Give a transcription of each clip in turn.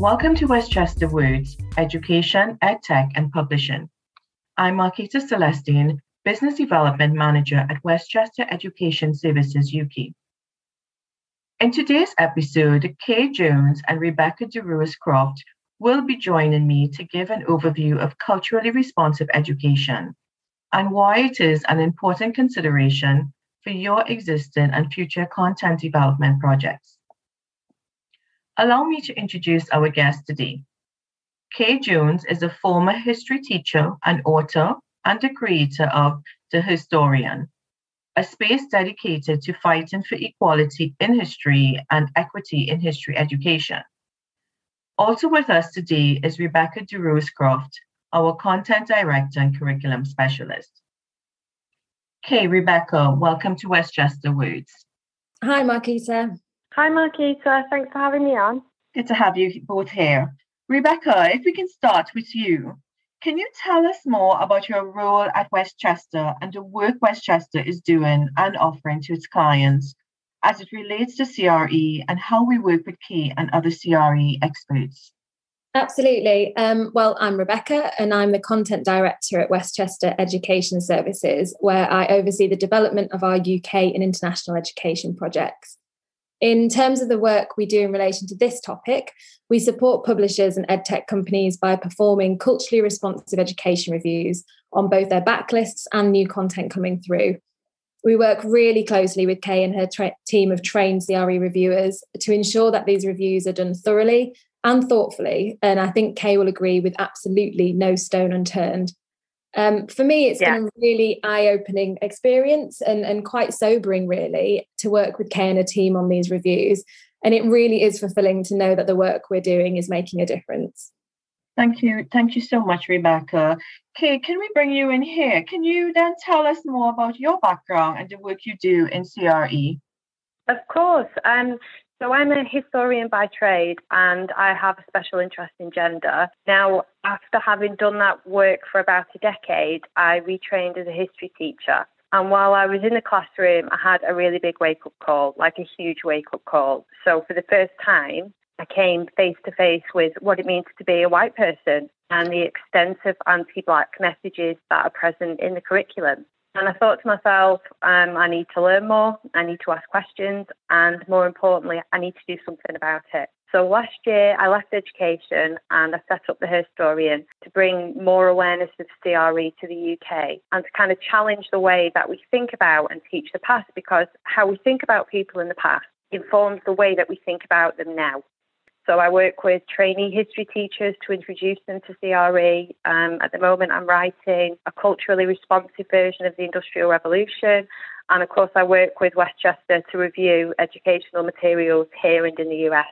Welcome to Westchester Words, Education, EdTech, and Publishing. I'm Marquita Celestine, Business Development Manager at Westchester Education Services UK. In today's episode, Kay Jones and Rebecca DeRuis Croft will be joining me to give an overview of culturally responsive education and why it is an important consideration for your existing and future content development projects. Allow me to introduce our guest today. Kay Jones is a former history teacher and author and the creator of The Historian, a space dedicated to fighting for equality in history and equity in history education. Also with us today is Rebecca DeRuis Croft, our content director and curriculum specialist. Kay, Rebecca, welcome to Westchester Words. Hi, Marquita. Hi, Marquita. Thanks for having me on. Good to have you both here. Rebecca, if we can start with you, can you tell us more about your role at Westchester and the work Westchester is doing and offering to its clients as it relates to CRE and how we work with Kay and other CRE experts. Absolutely. Um, well, I'm Rebecca, and I'm the content director at Westchester Education Services, where I oversee the development of our UK and international education projects. In terms of the work we do in relation to this topic, we support publishers and edtech companies by performing culturally responsive education reviews on both their backlists and new content coming through we work really closely with Kay and her tra- team of trained CRE reviewers to ensure that these reviews are done thoroughly and thoughtfully. And I think Kay will agree with absolutely no stone unturned. Um, for me, it's yeah. been a really eye opening experience and, and quite sobering, really, to work with Kay and a team on these reviews. And it really is fulfilling to know that the work we're doing is making a difference. Thank you. Thank you so much, Rebecca. Okay, can we bring you in here? Can you then tell us more about your background and the work you do in CRE? Of course. Um, so I'm a historian by trade and I have a special interest in gender. Now, after having done that work for about a decade, I retrained as a history teacher. And while I was in the classroom, I had a really big wake up call, like a huge wake up call. So for the first time, I came face to face with what it means to be a white person and the extensive anti black messages that are present in the curriculum. And I thought to myself, um, I need to learn more, I need to ask questions, and more importantly, I need to do something about it. So last year, I left education and I set up the Historian to bring more awareness of CRE to the UK and to kind of challenge the way that we think about and teach the past because how we think about people in the past informs the way that we think about them now. So I work with trainee history teachers to introduce them to CRE. Um, at the moment, I'm writing a culturally responsive version of the Industrial Revolution. And of course, I work with Westchester to review educational materials here and in the US.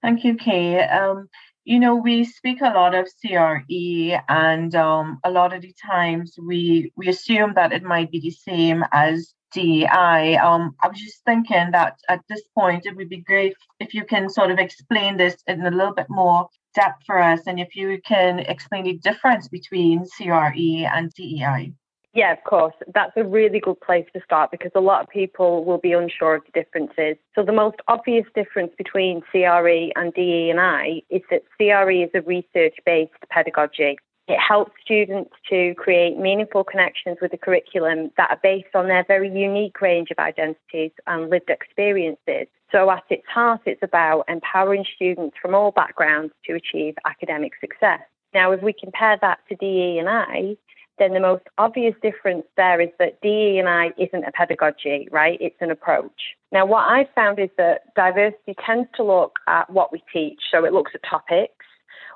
Thank you, Kay. Um, you know, we speak a lot of CRE, and um, a lot of the times we we assume that it might be the same as DEI. Um, I was just thinking that at this point it would be great if you can sort of explain this in a little bit more depth for us, and if you can explain the difference between CRE and DEI. Yeah, of course. That's a really good place to start because a lot of people will be unsure of the differences. So the most obvious difference between CRE and DE and I is that CRE is a research-based pedagogy. It helps students to create meaningful connections with the curriculum that are based on their very unique range of identities and lived experiences. So, at its heart, it's about empowering students from all backgrounds to achieve academic success. Now, if we compare that to DE and I, then the most obvious difference there is that DE and I isn't a pedagogy, right? It's an approach. Now, what I've found is that diversity tends to look at what we teach. So it looks at topics,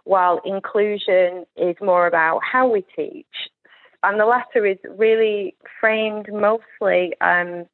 while inclusion is more about how we teach. And the latter is really framed mostly um,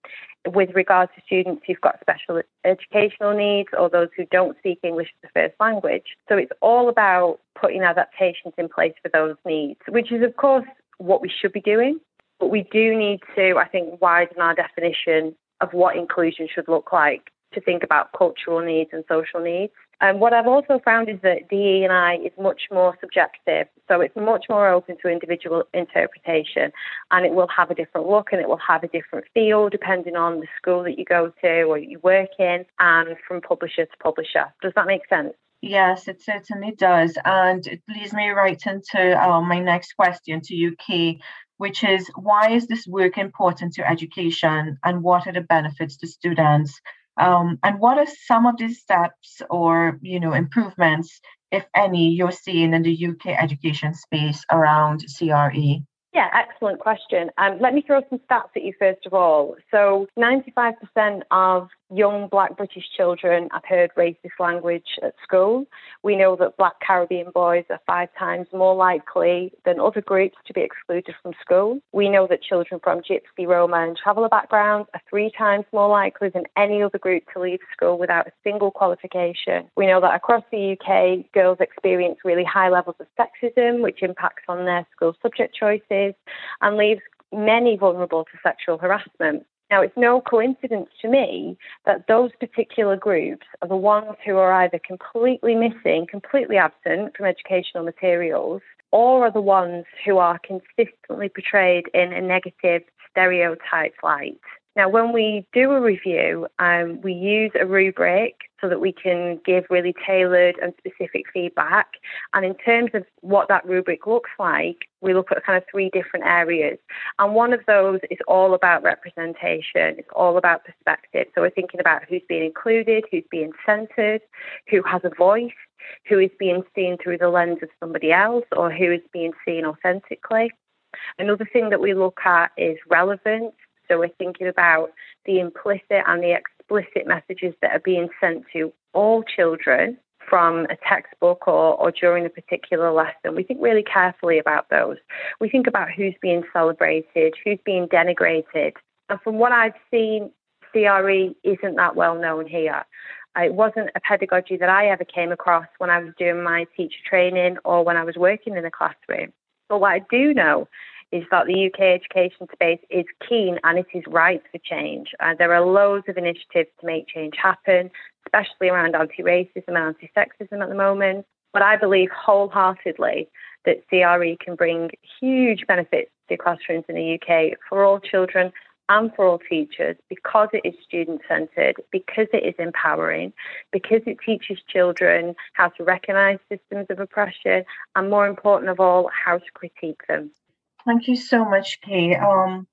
with regard to students who've got special educational needs or those who don't speak English as a first language. So it's all about putting adaptations in place for those needs, which is, of course, what we should be doing. But we do need to, I think, widen our definition of what inclusion should look like to think about cultural needs and social needs. And what I've also found is that DE and I is much more subjective. So it's much more open to individual interpretation and it will have a different look and it will have a different feel depending on the school that you go to or you work in and from publisher to publisher. Does that make sense? Yes, it certainly does. And it leads me right into uh, my next question to you, Kay, which is why is this work important to education and what are the benefits to students? Um, and what are some of these steps or you know improvements, if any, you're seeing in the UK education space around CRE? Yeah, excellent question. Um, let me throw some stats at you first of all. So, 95% of young black British children have heard racist language at school. We know that black Caribbean boys are five times more likely than other groups to be excluded from school. We know that children from Gypsy, Roma, and traveller backgrounds are three times more likely than any other group to leave school without a single qualification. We know that across the UK, girls experience really high levels of sexism, which impacts on their school subject choices and leaves many vulnerable to sexual harassment. Now, it's no coincidence to me that those particular groups are the ones who are either completely missing, completely absent from educational materials, or are the ones who are consistently portrayed in a negative stereotype light. Now, when we do a review, um, we use a rubric so that we can give really tailored and specific feedback. And in terms of what that rubric looks like, we look at kind of three different areas. And one of those is all about representation, it's all about perspective. So we're thinking about who's being included, who's being centered, who has a voice. Who is being seen through the lens of somebody else or who is being seen authentically. Another thing that we look at is relevance. So we're thinking about the implicit and the explicit messages that are being sent to all children from a textbook or, or during a particular lesson. We think really carefully about those. We think about who's being celebrated, who's being denigrated. And from what I've seen, CRE isn't that well known here. Uh, it wasn't a pedagogy that I ever came across when I was doing my teacher training or when I was working in a classroom. But what I do know is that the UK education space is keen and it is ripe for change. Uh, there are loads of initiatives to make change happen, especially around anti racism and anti sexism at the moment. But I believe wholeheartedly that CRE can bring huge benefits to classrooms in the UK for all children and for all teachers because it is student centred, because it is empowering, because it teaches children how to recognise systems of oppression, and more important of all, how to critique them. Thank you so much, Kay. Um,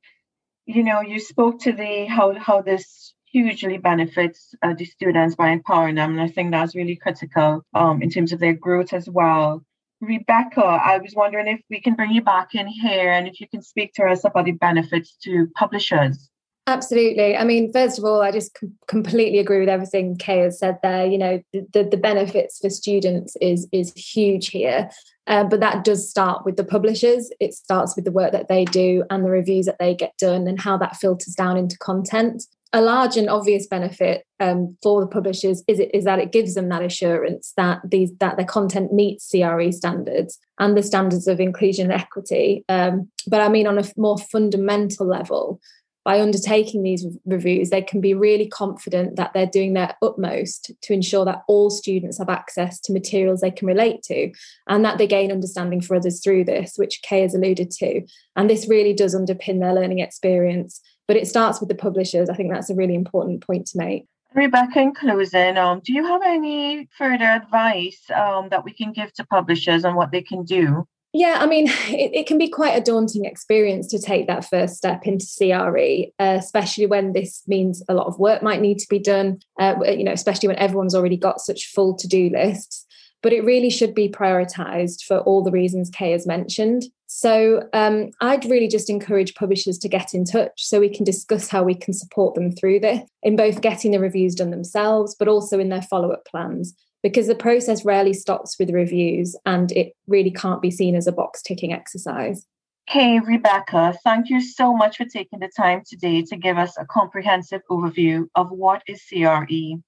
you know, you spoke to the how how this hugely benefits uh, the students by empowering them, and I think that's really critical um, in terms of their growth as well. Rebecca, I was wondering if we can bring you back in here and if you can speak to us about the benefits to publishers. Absolutely. I mean, first of all, I just com- completely agree with everything Kay has said there. You know, the, the benefits for students is is huge here. Um, but that does start with the publishers. It starts with the work that they do and the reviews that they get done and how that filters down into content. A large and obvious benefit um, for the publishers is, it, is that it gives them that assurance that these that their content meets CRE standards and the standards of inclusion and equity. Um, but I mean, on a more fundamental level, by undertaking these reviews, they can be really confident that they're doing their utmost to ensure that all students have access to materials they can relate to and that they gain understanding for others through this, which Kay has alluded to. And this really does underpin their learning experience. But it starts with the publishers. I think that's a really important point to make. Rebecca, in closing, um, do you have any further advice um, that we can give to publishers on what they can do yeah, I mean, it, it, can be quite a daunting experience to take that first step into CRE, uh, especially when this means a lot of work might need to be done. Uh, you know, especially when everyone's already got such full to-do lists. But it really should be prioritised for all the reasons Kay has mentioned. So um, I'd really just encourage publishers to get in touch so we can discuss how we can support them through this in both getting the reviews done themselves, but also in their follow-up plans because the process rarely stops with reviews and it really can't be seen as a box ticking exercise. Hey, Rebecca, thank you so much for taking the time today to give us a comprehensive overview of what is CRE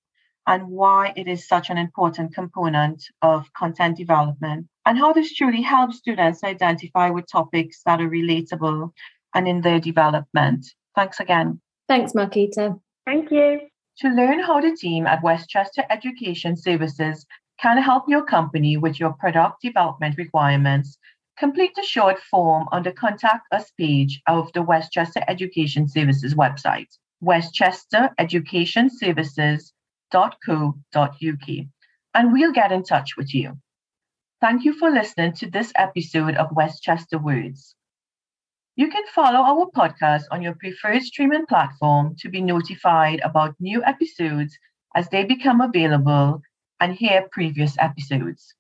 and why it is such an important component of content development and how this truly helps students identify with topics that are relatable and in their development. Thanks again. Thanks, Marquita. Thank you. To learn how the team at Westchester Education Services can help your company with your product development requirements, complete the short form on the Contact Us page of the Westchester Education Services website, westchestereducationservices.co.uk. and we'll get in touch with you. Thank you for listening to this episode of Westchester Words. You can follow our podcast on your preferred streaming platform to be notified about new episodes as they become available and hear previous episodes.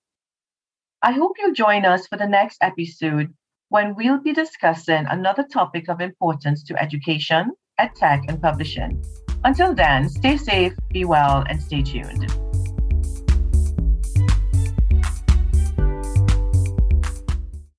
I hope you'll join us for the next episode when we'll be discussing another topic of importance to education, edtech, and publishing. Until then, stay safe, be well, and stay tuned.